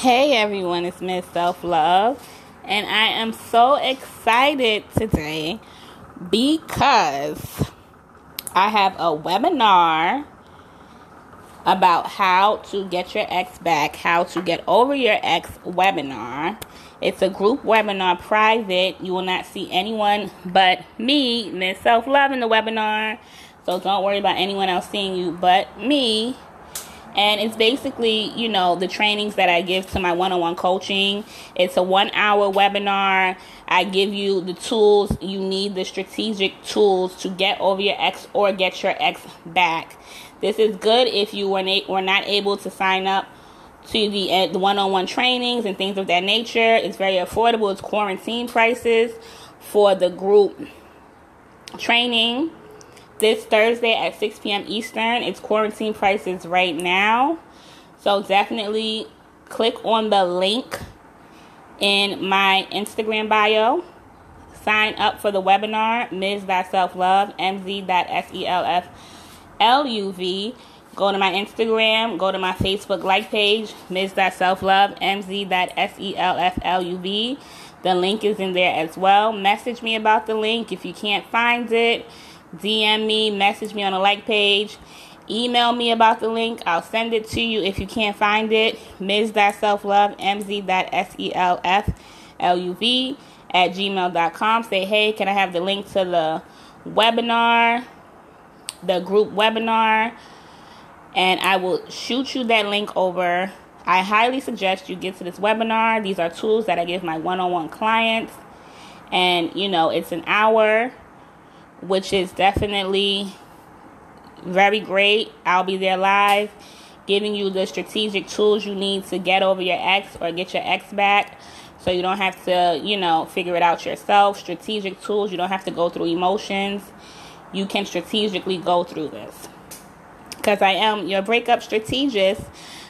Hey everyone, it's Miss Self Love, and I am so excited today because I have a webinar about how to get your ex back, how to get over your ex webinar. It's a group webinar, private. You will not see anyone but me, Miss Self Love, in the webinar. So don't worry about anyone else seeing you but me and it's basically you know the trainings that i give to my one-on-one coaching. It's a one hour webinar. I give you the tools. You need the strategic tools to get over your ex or get your ex back. This is good if you were, na- were not able to sign up to the, uh, the one-on-one trainings and things of that nature. It's very affordable. It's quarantine prices for the group training this Thursday at 6 p.m. Eastern. It's quarantine prices right now. So definitely click on the link in my Instagram bio. Sign up for the webinar, Ms.selflove, mz.selfluv. Go to my Instagram, go to my Facebook like page, Ms.selflove, mz.selfluv. The link is in there as well. Message me about the link if you can't find it. DM me, message me on the like page, email me about the link. I'll send it to you if you can't find it. Ms.selflove, mz.selfluv at gmail.com. Say, hey, can I have the link to the webinar, the group webinar? And I will shoot you that link over. I highly suggest you get to this webinar. These are tools that I give my one on one clients. And, you know, it's an hour which is definitely very great. I'll be there live giving you the strategic tools you need to get over your ex or get your ex back so you don't have to, you know, figure it out yourself. Strategic tools, you don't have to go through emotions. You can strategically go through this. Because I am your breakup strategist.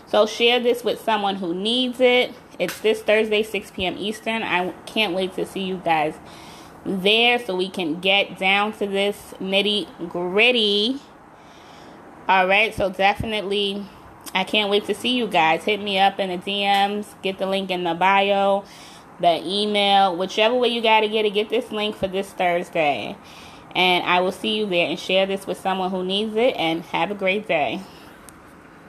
So share this with someone who needs it. It's this Thursday, 6 p.m. Eastern. I can't wait to see you guys there so we can get down to this nitty gritty. All right, so definitely, I can't wait to see you guys. Hit me up in the DMs, get the link in the bio, the email, whichever way you got to get it, get this link for this Thursday. And I will see you there and share this with someone who needs it. And have a great day.